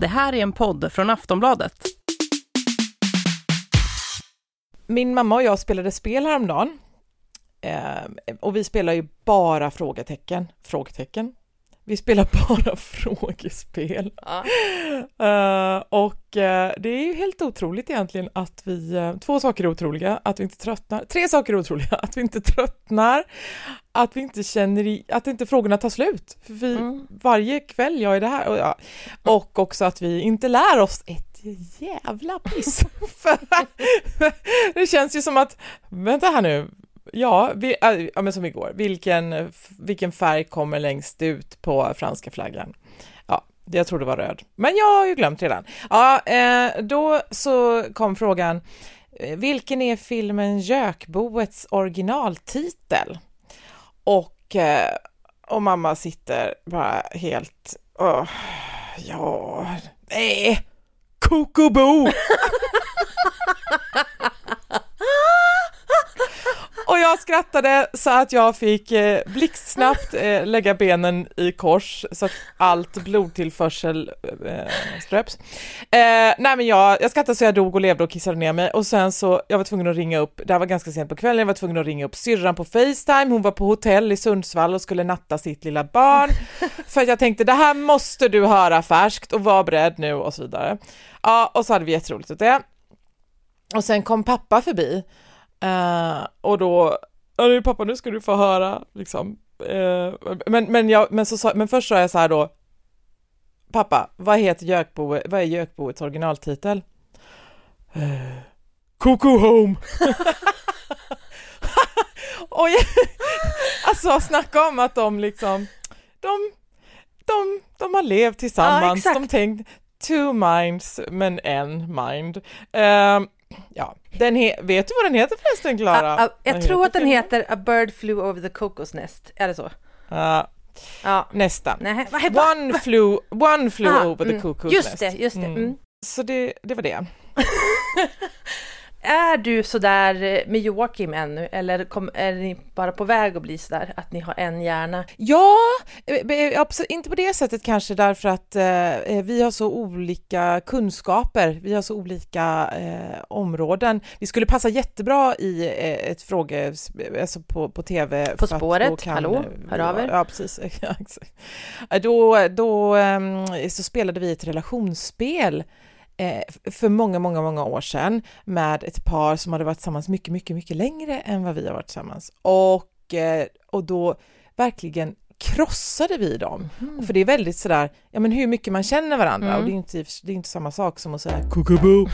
Det här är en podd från Aftonbladet. Min mamma och jag spelade spel häromdagen. Eh, och vi spelar ju bara frågetecken. Frågetecken? Vi spelar bara frågespel. Ja. Uh, och uh, det är ju helt otroligt egentligen att vi, uh, två saker är otroliga, att vi inte tröttnar, tre saker är otroliga, att vi inte tröttnar, att vi inte känner i, att inte frågorna tar slut. För vi, mm. varje kväll jag är det här, och, ja, och också att vi inte lär oss ett jävla piss. det känns ju som att, vänta här nu, Ja, vi, äh, ja, men som igår, vilken, vilken färg kommer längst ut på franska flaggan? Ja, jag tror det var röd, men jag har ju glömt redan. Ja, eh, då så kom frågan, eh, vilken är filmen Gökboets originaltitel? Och, eh, och mamma sitter bara helt, oh, ja, nej, Kokobo! Och jag skrattade så att jag fick eh, blixtsnabbt eh, lägga benen i kors så att allt blodtillförsel eh, ströps. Eh, nej men jag, jag skrattade så jag dog och levde och kissade ner mig och sen så, jag var tvungen att ringa upp, det här var ganska sent på kvällen, jag var tvungen att ringa upp syrran på Facetime, hon var på hotell i Sundsvall och skulle natta sitt lilla barn för att jag tänkte det här måste du höra färskt och var beredd nu och så vidare. Ja, och så hade vi jätteroligt åt det. Och sen kom pappa förbi Uh, och då, ja pappa nu ska du få höra liksom. Uh, men, men, jag, men, så, men först sa jag så här då, pappa, vad heter Gökbo, vad är Gökboets originaltitel? Uh, Coco Home! och jag, alltså snacka om att de liksom, de, de, de har levt tillsammans, ja, de tänkt two minds men en mind. Uh, ja, den vet du vad den heter förresten Klara? jag tror att den heter A Bird Flew Over the Cocos Nest, är det så? Uh, ja, nästan. One, flew, one flew ah, over the mm, Cocos just Nest. Det, just det, mm. Så det, det var det. Är du sådär med Joakim ännu eller kom, är ni bara på väg att bli sådär att ni har en hjärna? Ja, eh, absolut, inte på det sättet kanske därför att eh, eh, vi har så olika kunskaper, vi har så olika eh, områden. Vi skulle passa jättebra i eh, ett fråge, alltså på, på tv. På spåret, kan, hallå, hör av er. Ja, precis. då, då ehm, så spelade vi ett relationsspel eh, för många, många, många år sedan med ett par som hade varit tillsammans mycket, mycket, mycket längre än vad vi har varit tillsammans. Och, eh, och då verkligen krossade vi dem. Mm. För det är väldigt sådär, ja men hur mycket man känner varandra mm. och det är inte, det är inte samma sak som att säga kukubu.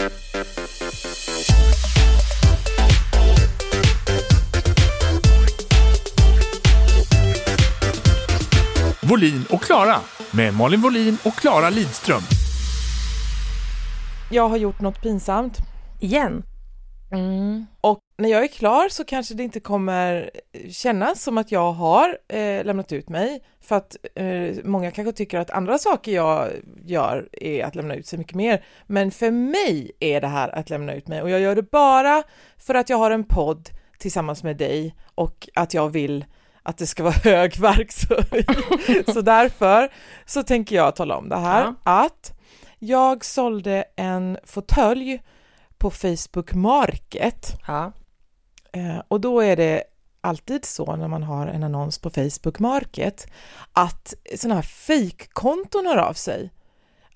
Volin och Klara med Malin Volin och Klara Lidström. Jag har gjort något pinsamt. Igen? Mm. Och när jag är klar så kanske det inte kommer kännas som att jag har eh, lämnat ut mig, för att eh, många kanske tycker att andra saker jag gör är att lämna ut sig mycket mer, men för mig är det här att lämna ut mig och jag gör det bara för att jag har en podd tillsammans med dig och att jag vill att det ska vara hög verkshöjd. så därför så tänker jag tala om det här, ja. att jag sålde en fåtölj på Facebook Market. Ja. Eh, och då är det alltid så när man har en annons på Facebook Market att sådana här fejkkonton hör av sig.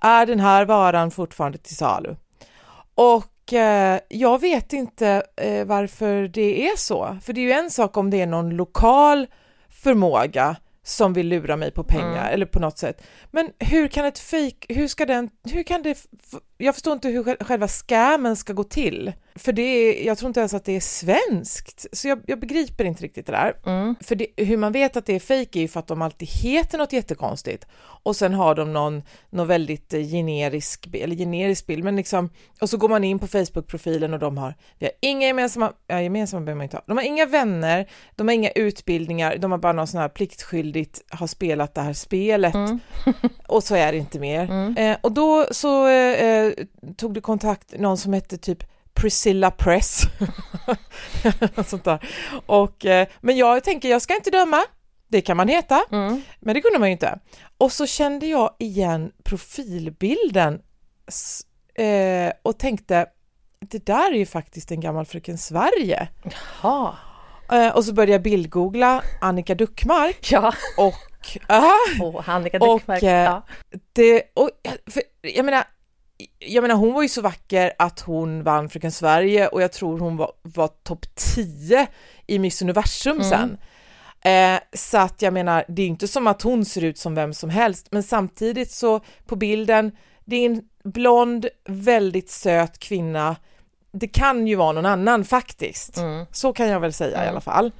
Är den här varan fortfarande till salu? Och jag vet inte eh, varför det är så, för det är ju en sak om det är någon lokal förmåga som vill lura mig på pengar mm. eller på något sätt. Men hur kan ett fejk, hur ska den, hur kan det, jag förstår inte hur själva scammen ska gå till. För det är, jag tror inte ens att det är svenskt, så jag, jag begriper inte riktigt det där. Mm. För det, hur man vet att det är fejk är ju för att de alltid heter något jättekonstigt och sen har de någon, någon väldigt eh, generisk, eller generisk bild, men liksom, och så går man in på Facebook-profilen och de har, vi har inga gemensamma, ja gemensamma behöver man inte ha, de har inga vänner, de har inga utbildningar, de har bara någon sån här pliktskyldigt har spelat det här spelet mm. och så är det inte mer. Mm. Eh, och då så eh, eh tog du kontakt, någon som hette typ Priscilla Press. Sånt där. Och, eh, men jag tänker, jag ska inte döma, det kan man heta, Mm. men det kunde man ju inte. Och så kände jag igen profilbilden eh, och tänkte, det där är ju faktiskt en gammal Fröken Sverige. Ja. Eh, och så började jag bildgoogla Annika Duckmark Ja, och ah, och Annika Och, Duckmark. eh, Ja. det, och, för, jag menar, jag menar hon var ju så vacker att hon vann Fröken Sverige och jag tror hon var, var topp 10 i Miss Universum Mm. sen. Eh, så att jag menar, det är inte som att hon ser ut som vem som helst, men samtidigt så på bilden, det är en blond, väldigt söt kvinna. Det kan ju vara någon annan faktiskt. Mm. Så kan jag väl säga i Mm. alla fall.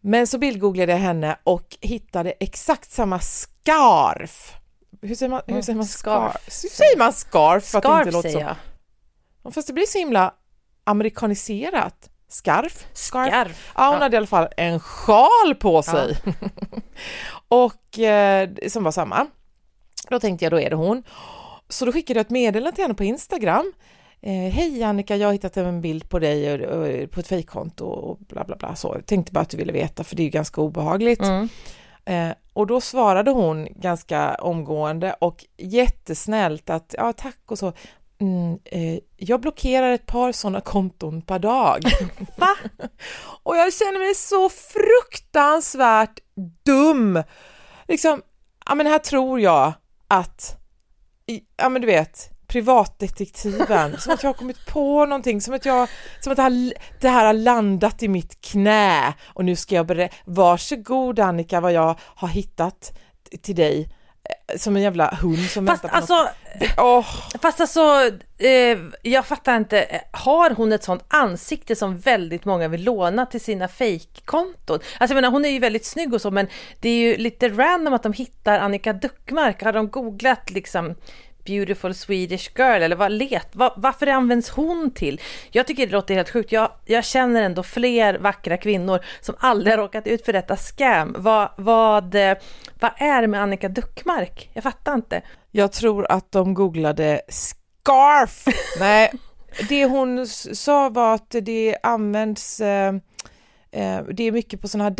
Men så bildgooglade jag henne och hittade exakt samma scarf. Hur säger man, hur Mm, säger man scarf. scarf? Hur säger man scarf? För att det inte Scarf låter säger jag. Ja, Fast det blir så himla amerikaniserat. Scarf? Scarf. Ja, hon Ja. hade i alla fall en sjal på sig. och eh, som var samma. Då tänkte jag, då är det hon. Så då skickade jag ett meddelande till henne på Instagram. Eh, Hej Annika, jag har hittat en bild på dig och, och, på ett fejkkonto och bla bla bla. Så jag tänkte bara att du ville veta för det är ju ganska obehagligt. Mm. Eh, och då svarade hon ganska omgående och jättesnällt att ja tack och så. Mm, eh, jag blockerar ett par sådana konton per dag. Va? och jag känner mig så fruktansvärt dum. Liksom, ja men här tror jag att, ja men du vet, privatdetektiven, som att jag har kommit på någonting, som att jag, som att det här, det här har landat i mitt knä och nu ska jag berätta, varsågod Annika vad jag har hittat till dig, eh, som en jävla hund som Fast väntar på alltså, något. Åh, fast alltså, eh, jag fattar inte. Har hon ett sånt ansikte som väldigt många vill låna till sina fejkkonton? Alltså jag menar, hon är ju väldigt snygg och så, men det är ju lite random att de hittar Annika Duckmark. Har de googlat liksom Beautiful Swedish girl eller vad let, vad, varför används hon till? Jag tycker det låter helt sjukt. Jag, jag känner ändå fler vackra kvinnor som aldrig har råkat ut för detta scam. Vad, vad, eh, vad är det med Annika Duckmark? Jag fattar inte. Jag tror att de googlade scarf. Nej, det hon sa var att det används, eh, eh, det är mycket på sådana här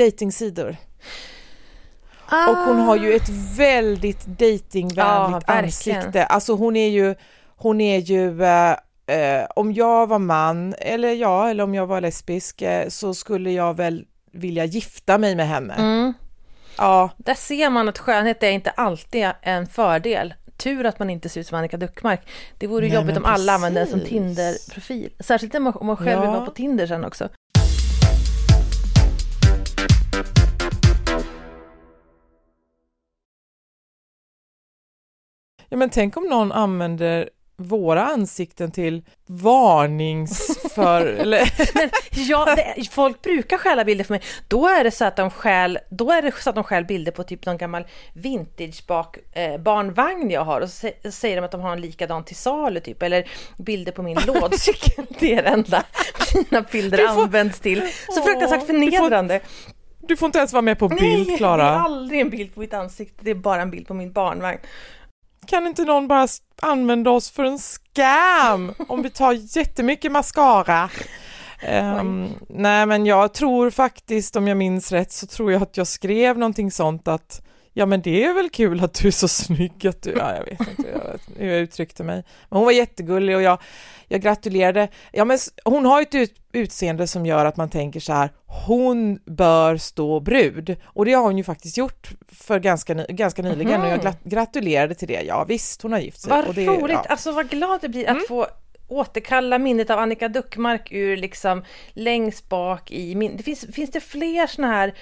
datingsidor. Och hon har ju ett väldigt datingvänligt Ja, verkligen. ansikte. Alltså hon är ju, hon är ju, eh, eh, om jag var man, eller ja, eller om jag var lesbisk, eh, så skulle jag väl vilja gifta mig med henne. Mm. Ja, Där ser man att skönhet är inte alltid en fördel. Tur att man inte ser ut som Annika Duckmark. Det vore Nej, jobbigt om alla använde den som. Tinder-profil. Särskilt om man, själv vill Ja. vara på Tinder sen också. Ja men tänk om någon använder våra ansikten till varningsför, eller Men ja, det, folk brukar stjäla bilder för mig. Då är det så att de stjäl, då är det så att de stjäl bilder på typ någon gammal vintage bak, eh, barnvagn jag har och så, sä- så säger de att de har en likadan till salu typ eller bilder på min lådcykel. Det är det enda mina bilder får- används till. Så Åh, fruktansvärt förnedrande. du får inte ens vara med på bild Nej, det är Klara. aldrig en bild på mitt ansikte, det är bara en bild på min barnvagn. Kan inte någon bara använda oss för en scam om vi tar jättemycket mascara? Um, nej men jag tror faktiskt, om jag minns rätt, så tror jag att jag skrev någonting sånt att ja men det är väl kul att du är så snygg att du, ja jag vet inte jag hur jag uttryckte mig. Men hon var jättegullig och jag, jag gratulerade. Ja men hon har ett ut, utseende som gör att man tänker så här, hon bör stå brud. Och det har hon ju faktiskt gjort för ganska, ganska nyligen och jag grat, gratulerade till det. Ja visst, hon har gift sig. Vad det, roligt, ja. Mm. alltså vad glad jag blir att få återkalla minnet av Annika Duckmark ur liksom längst bak i min... Det finns, finns det fler såna här...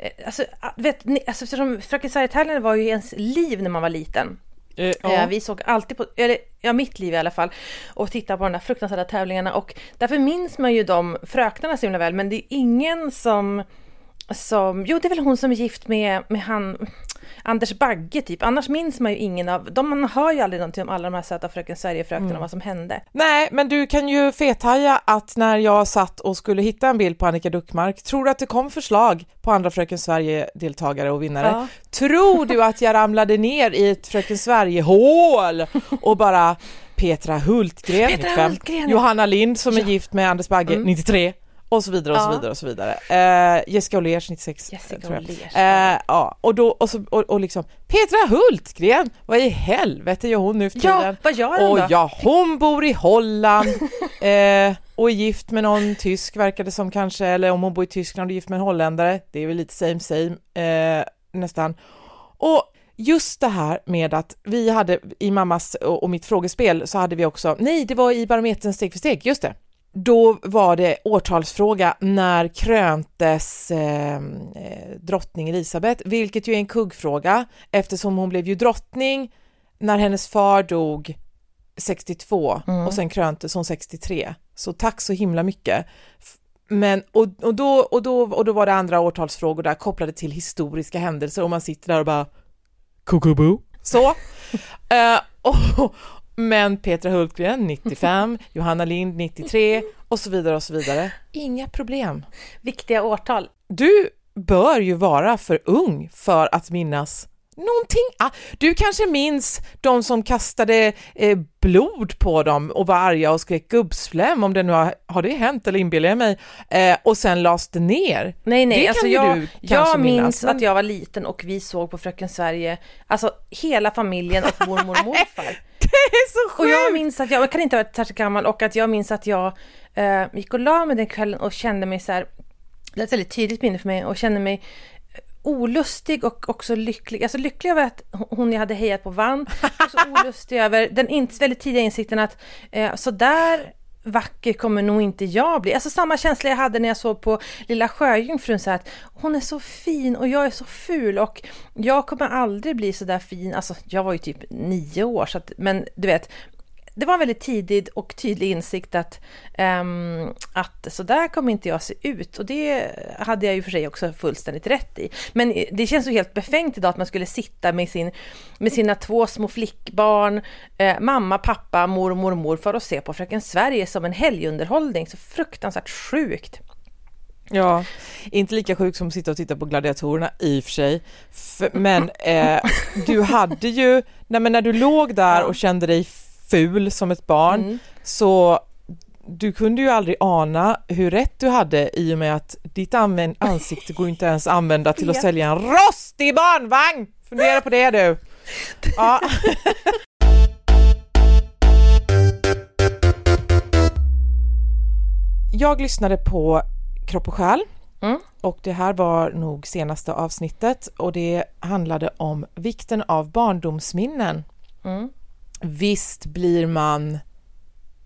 eh, Alltså, ah, vet ni, alltså eftersom Fröken Sverige-tävlingen var ju ens liv när man var liten. Eh, Eh, ja. Vi såg alltid på, eller ja mitt liv i alla fall, och tittade på de där fruktansvärda tävlingarna och därför minns man ju de fröknarna så himla väl men det är ingen som, som, jo det är väl hon som är gift med, med han, Anders Bagge typ, annars minns man ju ingen av, de, man hör ju aldrig någonting om alla de här söta Fröken Sverige-fröknarna, Mm. vad som hände. Nej, men du kan ju fethaja att när jag satt och skulle hitta en bild på Annika Duckmark, tror du att det kom förslag på andra Fröken Sverige-deltagare och vinnare? Ja. Tror du att jag ramlade ner i ett Fröken Sverige-hål och bara Petra Hultgren, Petra 95, Hultgren. Johanna Lind som är Ja. gift med Anders Bagge, Mm. 93 och så vidare och så Ja. vidare och så vidare. Eh, Jessica Åhlérs 96 Jessica tror jag. Eh, ja, och då, och, så, och, och liksom Petra Hultgren, vad i helvete gör hon nu för Ja, tiden? vad gör hon Och då? ja, hon bor i Holland eh, och är gift med någon tysk verkar det som kanske, eller om hon bor i Tyskland och är gift med en holländare, det är väl lite same same eh, nästan. Och just det här med att vi hade i mammas och, och mitt frågespel så hade vi också, nej det var i Barometern steg för steg, just det. Då var det årtalsfråga när kröntes eh, eh, drottning Elisabeth, vilket ju är en kuggfråga eftersom hon blev ju drottning när hennes far dog 62 Mm. och sen kröntes hon 63. Så tack så himla mycket. Men, och, och, då, och, då, och då var det andra årtalsfrågor där kopplade till historiska händelser och man sitter där och bara Kukubu. Så. Eh, och, men Petra Hultgren 95, Johanna Lind 93 och så vidare och så vidare. Inga problem. Viktiga årtal. Du bör ju vara för ung för att minnas någonting. Ah, du kanske minns de som kastade eh, blod på dem och var arga och skrek gubbsfläm om det nu har, har det hänt eller inbillar jag mig eh, och sen lades det ner. Nej, nej, Det alltså kan jag, du jag minns minnas, att jag var liten och vi såg på Fröken Sverige, alltså hela familjen och mormor och morfar. Det är så Och sjukt! jag minns att jag, jag kan inte ha varit särskilt gammal, och att jag minns att jag eh, gick och la mig den kvällen och kände mig så här, det är ett väldigt tydligt minne för mig, och kände mig olustig och också lycklig. Alltså lycklig över att hon jag hade hejat på vann, och så olustig över den in, väldigt tidiga insikten att eh, så där vacker kommer nog inte jag bli. Alltså samma känsla jag hade när jag såg på Lilla Sjöjungfrun så här att hon är så fin och jag är så ful och jag kommer aldrig bli så där fin. Alltså jag var ju typ nio år så att, men du vet, det var en väldigt tidig och tydlig insikt att, ehm, att så där kommer inte jag se ut. Och det hade jag ju för sig också fullständigt rätt i. Men det känns ju helt befängt idag att man skulle sitta med, sin, med sina två små flickbarn, eh, mamma, pappa, mormor och morfar och se på Fröken Sverige som en helgunderhållning. Så fruktansvärt sjukt. Ja, inte lika sjuk som att sitta och titta på gladiatorerna i och för sig. F- men eh, du hade ju, nej men när du låg där och kände dig ful som ett barn Mm. så du kunde ju aldrig ana hur rätt du hade i och med att ditt ansikte går inte ens använda till att sälja en rostig barnvagn! Fundera på det du! Ja. Jag lyssnade på Kropp och själ Mm. och det här var nog senaste avsnittet och det handlade om vikten av barndomsminnen. Mm. Visst blir man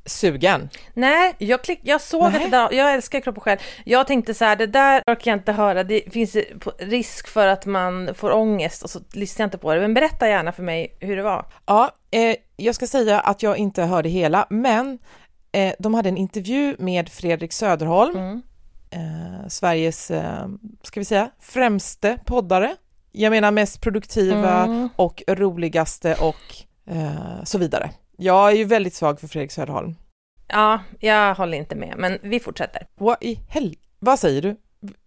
sugen? Nej, jag, klick, jag såg Nej. att det där, jag älskar kropp och själ. Jag tänkte så här, det där orkar jag inte höra, det finns risk för att man får ångest och så lyssnar jag inte på det. Men berätta gärna för mig hur det var. Ja, eh, jag ska säga att jag inte hörde hela, men eh, de hade en intervju med Fredrik Söderholm, Mm. eh, Sveriges, eh, ska vi säga, främste poddare. Jag menar mest produktiva Mm. och roligaste och eh, så vidare. Jag är ju väldigt svag för Fredrik Söderholm. Ja, jag håller inte med, men vi fortsätter. Vad i hel... Vad säger du?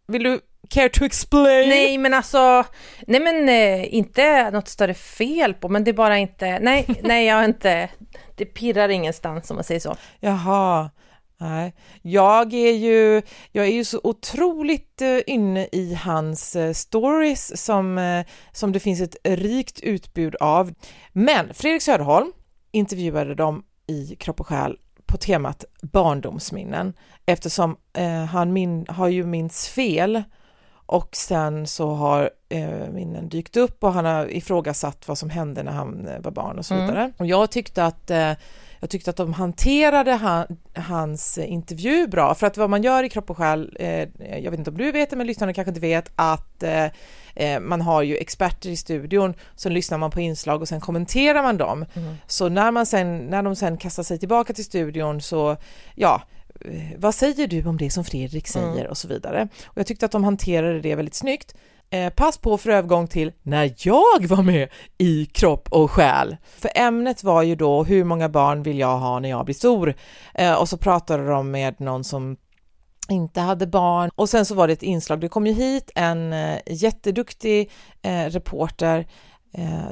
Vill du care to explain? Nej, men alltså, nej men eh, inte något större fel på, men det är bara inte, nej, nej jag har inte, det pirrar ingenstans om man säger så. Jaha, nej. Jag är ju, jag är ju så otroligt eh, inne i hans eh, stories som, eh, som det finns ett rikt utbud av. Men Fredrik Söderholm intervjuade dem i Kropp och själ på temat barndomsminnen eftersom eh, han min, har ju minns fel och sen så har eh, minnen dykt upp och han har ifrågasatt vad som hände när han var barn och så Mm. vidare. Och jag tyckte att eh, jag tyckte att de hanterade han, hans intervju bra, för att vad man gör i Kropp och själ, eh, jag vet inte om du vet det, men lyssnarna kanske inte vet, att eh, eh, man har ju experter i studion, så lyssnar man på inslag och sen kommenterar man dem. Mm. Så när, man sen, när de sen kastar sig tillbaka till studion så, ja, eh, vad säger du om det som Fredrik säger Mm. och så vidare. Och jag tyckte att de hanterade det väldigt snyggt. Eh, pass på för övergång till när jag var med i Kropp och själ. För ämnet var ju då hur många barn vill jag ha när jag blir stor? Eh, och så pratade de med någon som inte hade barn och sen så var det ett inslag, det kom ju hit en eh, jätteduktig eh, reporter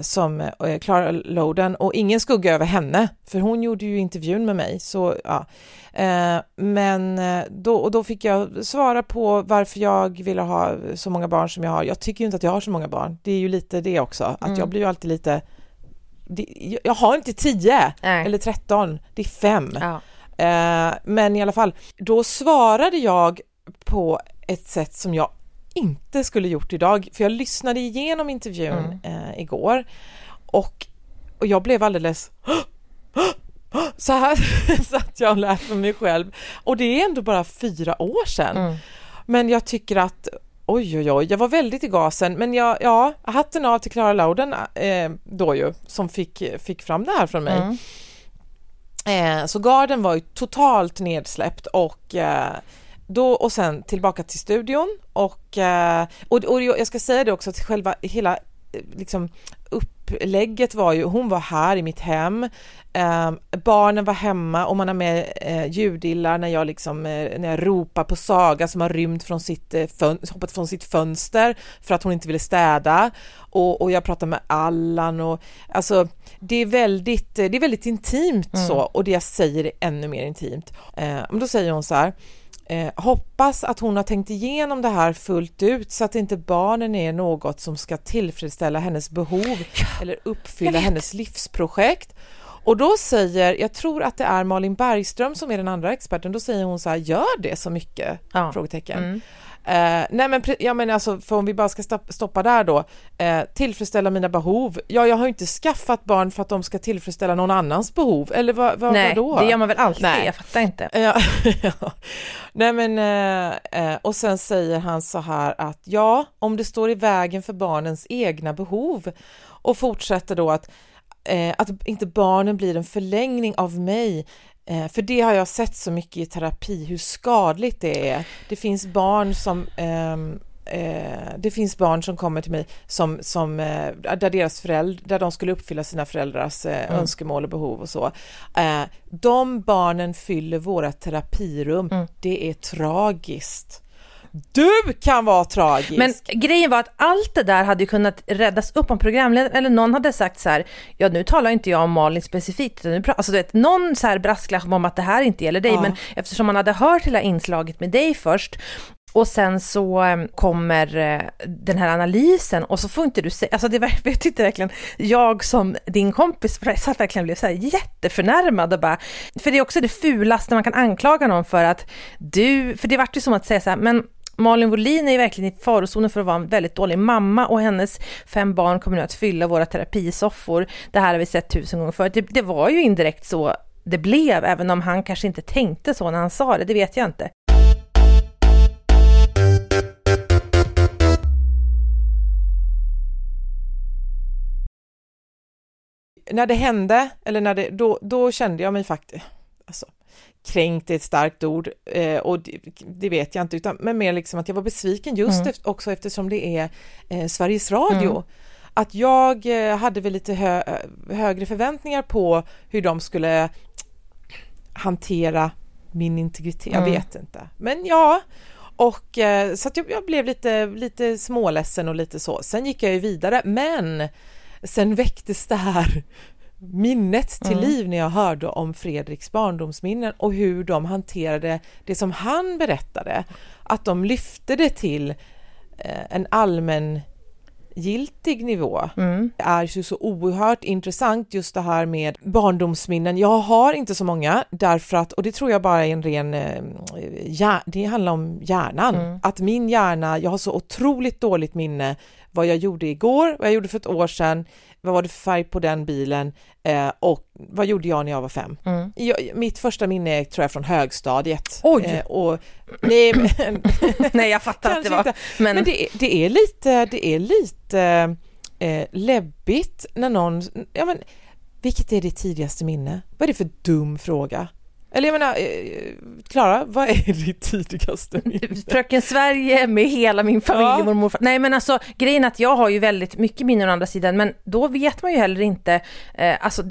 som eh, Clara Loden och ingen skugga över henne, för hon gjorde ju intervjun med mig. Så, ja. Eh, men eh, då, och då fick jag svara på varför jag ville ha så många barn som jag har. Jag tycker ju inte att jag har så många barn. Det är ju lite det också, att Mm. jag blir ju alltid lite det, jag har inte tio Nej. eller tretton, det är fem. Ja. Eh, men i alla fall, då svarade jag på ett sätt som jag inte skulle gjort idag, för jag lyssnade igenom intervjun Mm. eh, igår och, och jag blev alldeles så här satt jag och lät för mig själv och det är ändå bara fyra år sedan. Mm. Men jag tycker att Oj, oj, oj, jag var väldigt i gasen, men jag, ja, hatten av till Clara Louden eh, då ju, som fick, fick fram det här från mig. Mm. Eh, så garden var ju totalt nedsläppt och eh, då och sen tillbaka till studion och, eh, och, och jag ska säga det också att själva hela eh, liksom upplägget var ju, hon var här i mitt hem, eh, barnen var hemma och man har med eh, ljudillar när jag liksom, eh, när jag ropar på Saga som har rymt från sitt, eh, hoppat från sitt fönster för att hon inte ville städa och, och jag pratar med Allan och alltså det är väldigt, det är väldigt intimt så och det jag säger är ännu mer intimt. Eh, men då säger hon så här Eh, hoppas att hon har tänkt igenom det här fullt ut så att inte barnen är något som ska tillfredsställa hennes behov eller uppfylla hennes livsprojekt. Och då säger, jag tror att det är Malin Bergström som är den andra experten, då säger hon så här, gör det så mycket? Ja. Frågetecken. Mm. Eh, nej men, ja, men alltså, för om vi bara ska stopp- stoppa där då, eh, tillfredsställa mina behov. Ja, jag har ju inte skaffat barn för att de ska tillfredsställa någon annans behov, eller vad, vad, Nej, vadå? det gör man väl alltid, Nej. jag fattar inte. Ja, ja. Nej men, eh, eh, och sen säger han så här att ja, om det står i vägen för barnens egna behov och fortsätter då att, eh, att inte barnen blir en förlängning av mig för det har jag sett så mycket i terapi, hur skadligt det är. Det finns barn som ehm, Eh, det finns barn som kommer till mig som, som eh, där deras föräldrar, där de skulle uppfylla sina föräldrars eh, Mm. önskemål och behov och så. Eh, de barnen fyller våra terapirum. Mm. Det är tragiskt. Du kan vara tragisk! Men grejen var att allt det där hade ju kunnat räddas upp om programledaren eller någon hade sagt så här, ja nu talar inte jag om Malin specifikt, utan nu pra- alltså du vet, någon så här brasklapp om att det här inte gäller dig, Ja. men eftersom man hade hört hela inslaget med dig först och sen så eh, kommer eh, den här analysen och så får inte du säga, alltså det var, jag tyckte verkligen, jag som din kompis satt verkligen blev så här jätteförnärmad och bara, för det är också det fulaste man kan anklaga någon för att du, för det vart ju som att säga så här, men Malin Wollin är ju verkligen i farozonen för att vara en väldigt dålig mamma och hennes fem barn kommer nu att fylla våra terapisoffor. Det här har vi sett tusen gånger förut. Det, det var ju indirekt så det blev, även om han kanske inte tänkte så när han sa det, det vet jag inte. när det hände, eller när det, då, då kände jag mig faktiskt, alltså, kränkt är ett starkt ord eh, och det, det vet jag inte, utan, men mer liksom att jag var besviken just Mm. efter, också eftersom det är eh, Sveriges Radio. Mm. Att jag eh, hade väl lite hö, högre förväntningar på hur de skulle hantera min integritet, jag Mm. vet inte. Men ja, och eh, så att jag, jag blev lite, lite småledsen och lite så. Sen gick jag ju vidare, men sen väcktes det här minnet till Mm. liv när jag hörde om Fredriks barndomsminnen och hur de hanterade det som han berättade. Att de lyfte det till eh, en allmän giltig nivå Mm. Det är ju så oerhört intressant just det här med barndomsminnen. Jag har inte så många därför att, och det tror jag bara är en ren, eh, hjär, det handlar om hjärnan. Mm. Att min hjärna, jag har så otroligt dåligt minne vad jag gjorde igår, vad jag gjorde för ett år sedan, vad var det för färg på den bilen eh, och vad gjorde jag när jag var fem? Mm. Jag, mitt första minne är, tror jag från högstadiet. Oj! Eh, och, nej, men, Nej, jag fattar att det var... inte. Men, men det, är- det är lite, det är lite eh, läbbigt när någon, ja men vilket är ditt tidigaste minne? Vad är det för dum fråga? Eller jag menar, eh, Klara, vad är ditt tidigaste minne? Fröken Sverige med hela min familj, Ja. mormor. Nej men alltså grejen är att jag har ju väldigt mycket minnen å andra sidan, men då vet man ju heller inte, eh, alltså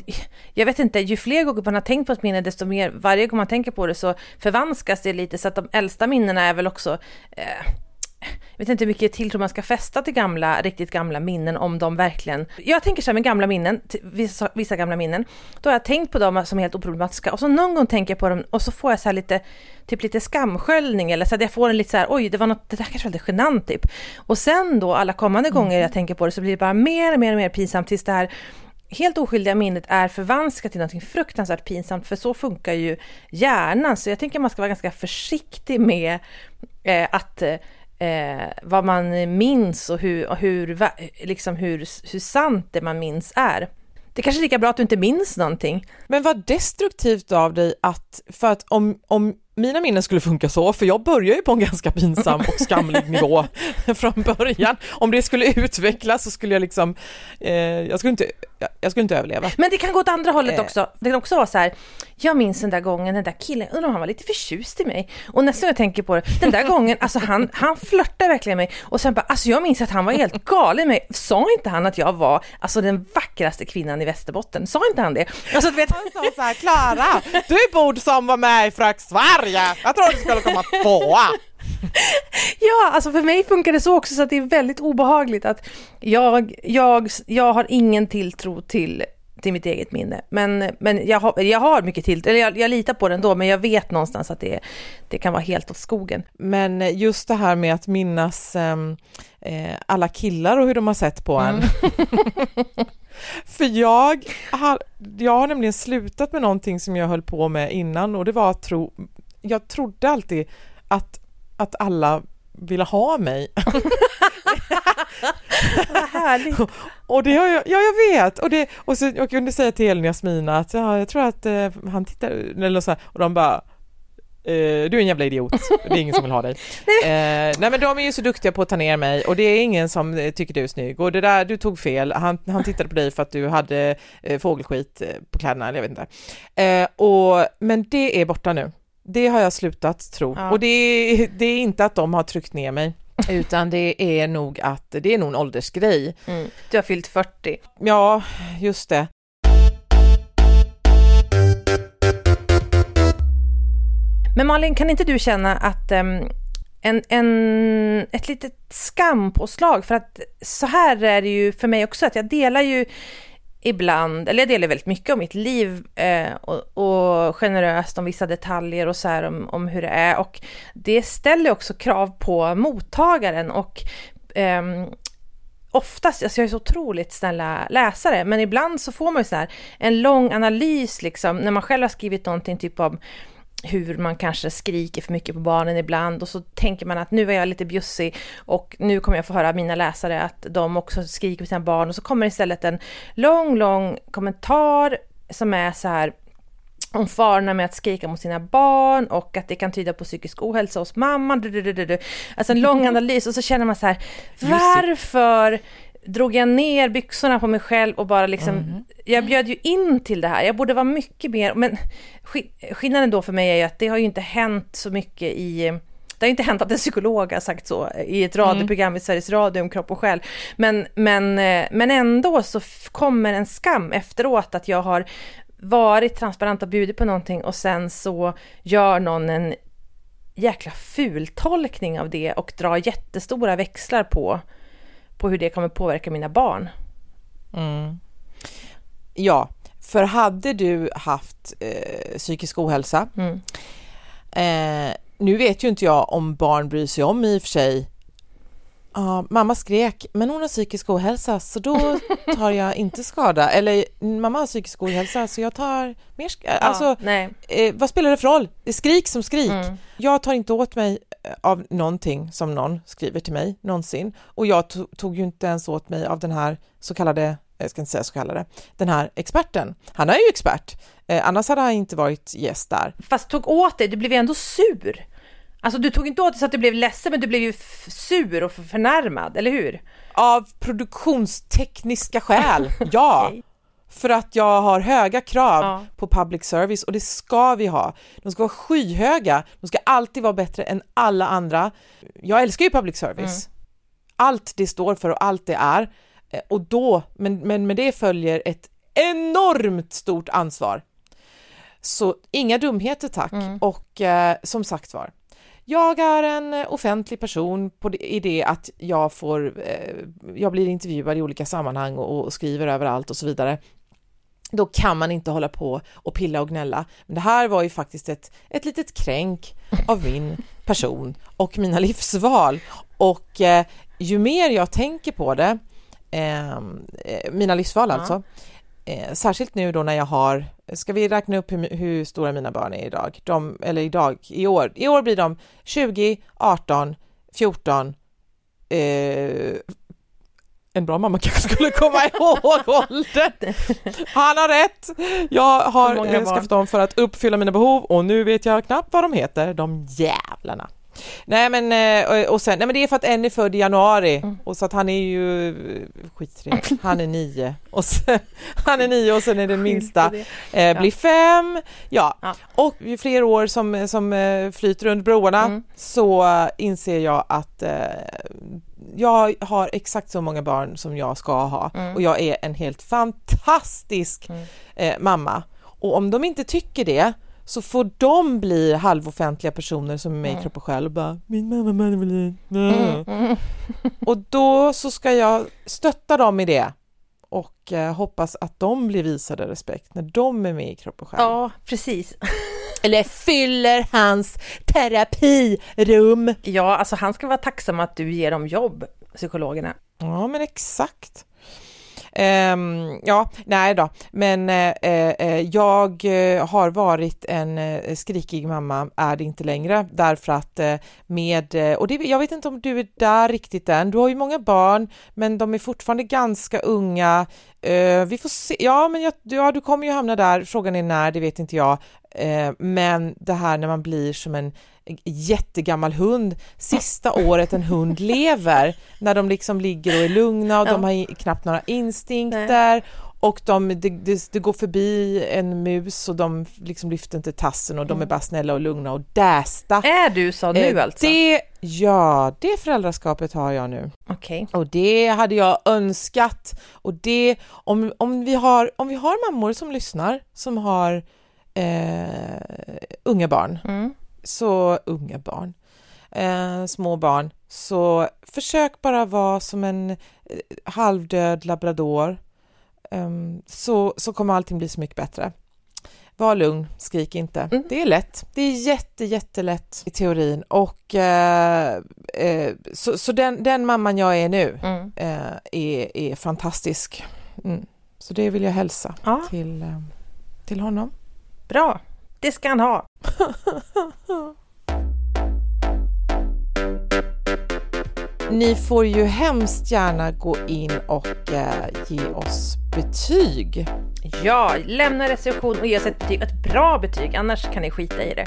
jag vet inte, ju fler gånger man har tänkt på ett minne, desto mer, varje gång man tänker på det så förvanskas det lite, så att de äldsta minnena är väl också, eh, vet inte hur mycket tilltro man ska fästa till gamla, riktigt gamla minnen om de verkligen... Jag tänker så här med gamla minnen, vissa, vissa gamla minnen, då har jag tänkt på dem som helt oproblematiska och så någon gång tänker jag på dem och så får jag så här lite, typ lite skamsköljning eller så att jag får en lite så här, oj, det var något, det där kanske var lite genant typ. Och sen då alla kommande mm. gånger jag tänker på det så blir det bara mer och mer och mer pinsamt tills det här helt oskyldiga minnet är förvanskat till något fruktansvärt pinsamt, för så funkar ju hjärnan. Så jag tänker man ska vara ganska försiktig med eh, att eh, vad man minns och hur, och hur, liksom hur, hur sant det man minns är. Det är kanske är lika bra att du inte minns någonting. Men vad destruktivt av dig att, för att om, om mina minnen skulle funka så, för jag börjar ju på en ganska pinsam och skamlig nivå från början. Om det skulle utvecklas så skulle jag liksom, eh, jag, skulle inte, jag skulle inte överleva. Men det kan gå åt andra hållet eh. också. Det kan också vara så här, jag minns den där gången, den där killen, undrar om han var lite förtjust i mig. Och nästan jag tänker på det, den där gången, alltså han, han flörtade verkligen med mig. Och sen bara, alltså jag minns att han var helt galen i mig. Sa inte han att jag var, alltså den vackraste kvinnan i Västerbotten? Sa inte han det? Alltså, vet... Han sa så här, Klara, du borde som var med i Fröken Sverige. Jag tror du skulle komma tvåa. Ja, alltså för mig funkar det så också så att det är väldigt obehagligt att jag, jag, jag har ingen tilltro till till mitt eget minne. Men, men jag, har, jag har mycket till, eller jag, jag litar på det ändå, men jag vet någonstans att det, det kan vara helt åt skogen. Men just det här med att minnas ehm, eh, alla killar och hur de har sett på en. Mm. För jag har, jag har nämligen slutat med någonting som jag höll på med innan och det var att tro, jag trodde alltid att, att alla ville ha mig. Vad härligt. Och det har jag, ja jag vet, och, det, och så jag kunde säga till Elin Jasmina att ja, jag tror att eh, han tittar, eller så här, och de bara Uh, du är en jävla idiot, det är ingen som vill ha dig. Uh, nej men de är ju så duktiga på att ta ner mig och det är ingen som eh, tycker du är snygg och det där, du tog fel, han, han tittade på dig för att du hade uh, fågelskit på kläderna, eller jag vet inte. och, men det är borta nu. Det har jag slutat tro ja. och det är, det är inte att de har tryckt ner mig. Utan det är nog att det är nog en åldersgrej. Mm. Du har fyllt 40. Ja, just det. Men Malin, kan inte du känna att um, en, en, ett litet skampåslag, för att så här är det ju för mig också, att jag delar ju ibland, eller jag delar väldigt mycket om mitt liv eh, och, och, generöst om vissa detaljer och så här om, om hur det är. Och det ställer också krav på mottagaren och eh, oftast, alltså jag är så otroligt snälla läsare, men ibland så får man ju så här en lång analys liksom när man själv har skrivit någonting typ om hur man kanske skriker för mycket på barnen ibland. Och så tänker man att nu är jag lite bjussig och nu kommer jag få höra mina läsare att de också skriker på sina barn. Och så kommer istället en lång, lång kommentar som är så här om farorna med att skrika mot sina barn och att det kan tyda på psykisk ohälsa hos mamman. Alltså en lång analys. Och så känner man så här, varför drog jag ner byxorna på mig själv och bara liksom, mm. jag bjöd ju in till det här. Jag borde vara mycket mer, men skillnaden då för mig är ju att det har ju inte hänt så mycket i det har inte hänt att en psykolog har sagt så i ett radioprogram mm. i Sveriges Radio om kropp och själ. Men, men, eh, men ändå så kommer en skam efteråt att jag har varit transparent och bjudit på någonting och sen så gör någon en jäkla fultolkning av det och drar jättestora växlar på på hur det kommer påverka mina barn. Mm. Ja, för hade du haft eh, psykisk ohälsa, mm. eh, nu vet ju inte jag om barn bryr sig om i och för sig Ja, mamma skrek, men hon har psykisk ohälsa så då tar jag inte skada. Eller mamma har psykisk ohälsa så jag tar mer skada. Alltså, ja, eh, vad spelar det för roll? Det är skrik som skrik. Mm. Jag tar inte åt mig eh, av någonting som någon skriver till mig någonsin. Och jag tog ju inte ens åt mig av den här så kallade, jag ska inte säga så kallade, den här experten. Han är ju expert, eh, annars hade han inte varit gäst där. Fast tog åt dig, du blev ju ändå sur. Alltså du tog inte åt dig så att du blev ledsen men du blev ju sur och förnärmad, eller hur? Av produktionstekniska skäl, ja. okay. För att jag har höga krav ja. på public service och det ska vi ha. De ska vara skyhöga, de ska alltid vara bättre än alla andra. Jag älskar ju public service. Mm. Allt det står för och allt det är. Eh, och då, men, men med det följer ett enormt stort ansvar. Så inga dumheter tack. Mm. Och eh, som sagt var, jag är en eh, offentlig person på det, i det att jag får, eh, jag blir intervjuad i olika sammanhang och, och skriver överallt och så vidare då kan man inte hålla på och pilla och gnälla. Men det här var ju faktiskt ett, ett litet kränk av min person och mina livsval. Och eh, ju mer jag tänker på det, ehm, eh, mina livsval Ja. Eh, särskilt nu då när jag har, ska vi räkna upp hur, hur stora mina barn är idag? De, eller idag, i år, i år blir de 20, 18, 14, eh, en bra mamma kanske skulle komma ihåg åldern. Han har rätt. Jag har skaffat dem för att uppfylla mina behov och nu vet jag knappt vad de heter, de jävlarna. Nej men, eh, och sen, nej men det är för att en är född i januari Mm. och så att han är ju skittrevlig, han är nio och sen, han är nio och sen är den minsta eh, blir fem, ja. Ja. Och ju fler år som, som eh, flyter runt broarna Mm. så inser jag att eh, jag har exakt så många barn som jag ska ha Mm. och jag är en helt fantastisk Mm. eh, mamma. Och om de inte tycker det så får de bli halvoffentliga personer som är med i Mm. kropp och själ och bara min mamma Madeleine. Mm, mm. Och då så ska jag stötta dem i det och eh, hoppas att de blir visade respekt när de är med i kropp och själ. Ja, precis. Eller fyller hans terapirum. Ja, alltså han ska vara tacksam att du ger dem jobb, psykologerna. Ja, men exakt. Um, ja, nej då, men uh, jag har varit en skrikig mamma, är det inte längre, därför att med, och det, jag vet inte om du är där riktigt än, du har ju många barn, men de är fortfarande ganska unga, vi får se, ja men jag, ja, du kommer ju hamna där, frågan är när, det vet inte jag, men det här när man blir som en jättegammal hund, sista året en hund lever, när de liksom ligger och är lugna och Ja. de har knappt några instinkter och de, det, det, det går förbi en mus och de liksom lyfter inte tassen och de är bara snälla och lugna och dästa. Är du så nu Eh, alltså? Det, ja, det föräldraskapet har jag nu. Okej. Och det hade jag önskat. Och det, om, om, vi, har, om vi har mammor som lyssnar, som har eh, unga barn, Mm. Så unga barn, eh, små barn, så försök bara vara som en eh, halvdöd labrador, Ehm, så, så kommer allting bli så mycket bättre. Var lugn, skrik inte. Mm. Det är lätt. Det är jätte, jättelätt i teorin. Och eh, eh, så, så den, den mamman jag är nu Mm. eh, är, är fantastisk. Mm. Så det vill jag hälsa Ja, till, eh, till honom. bra. Det ska han ha. Ni får ju hemskt gärna gå in och eh, ge oss betyg. Ja, lämna recension och ge oss ett betyg. Ett bra betyg, annars kan ni skita i det.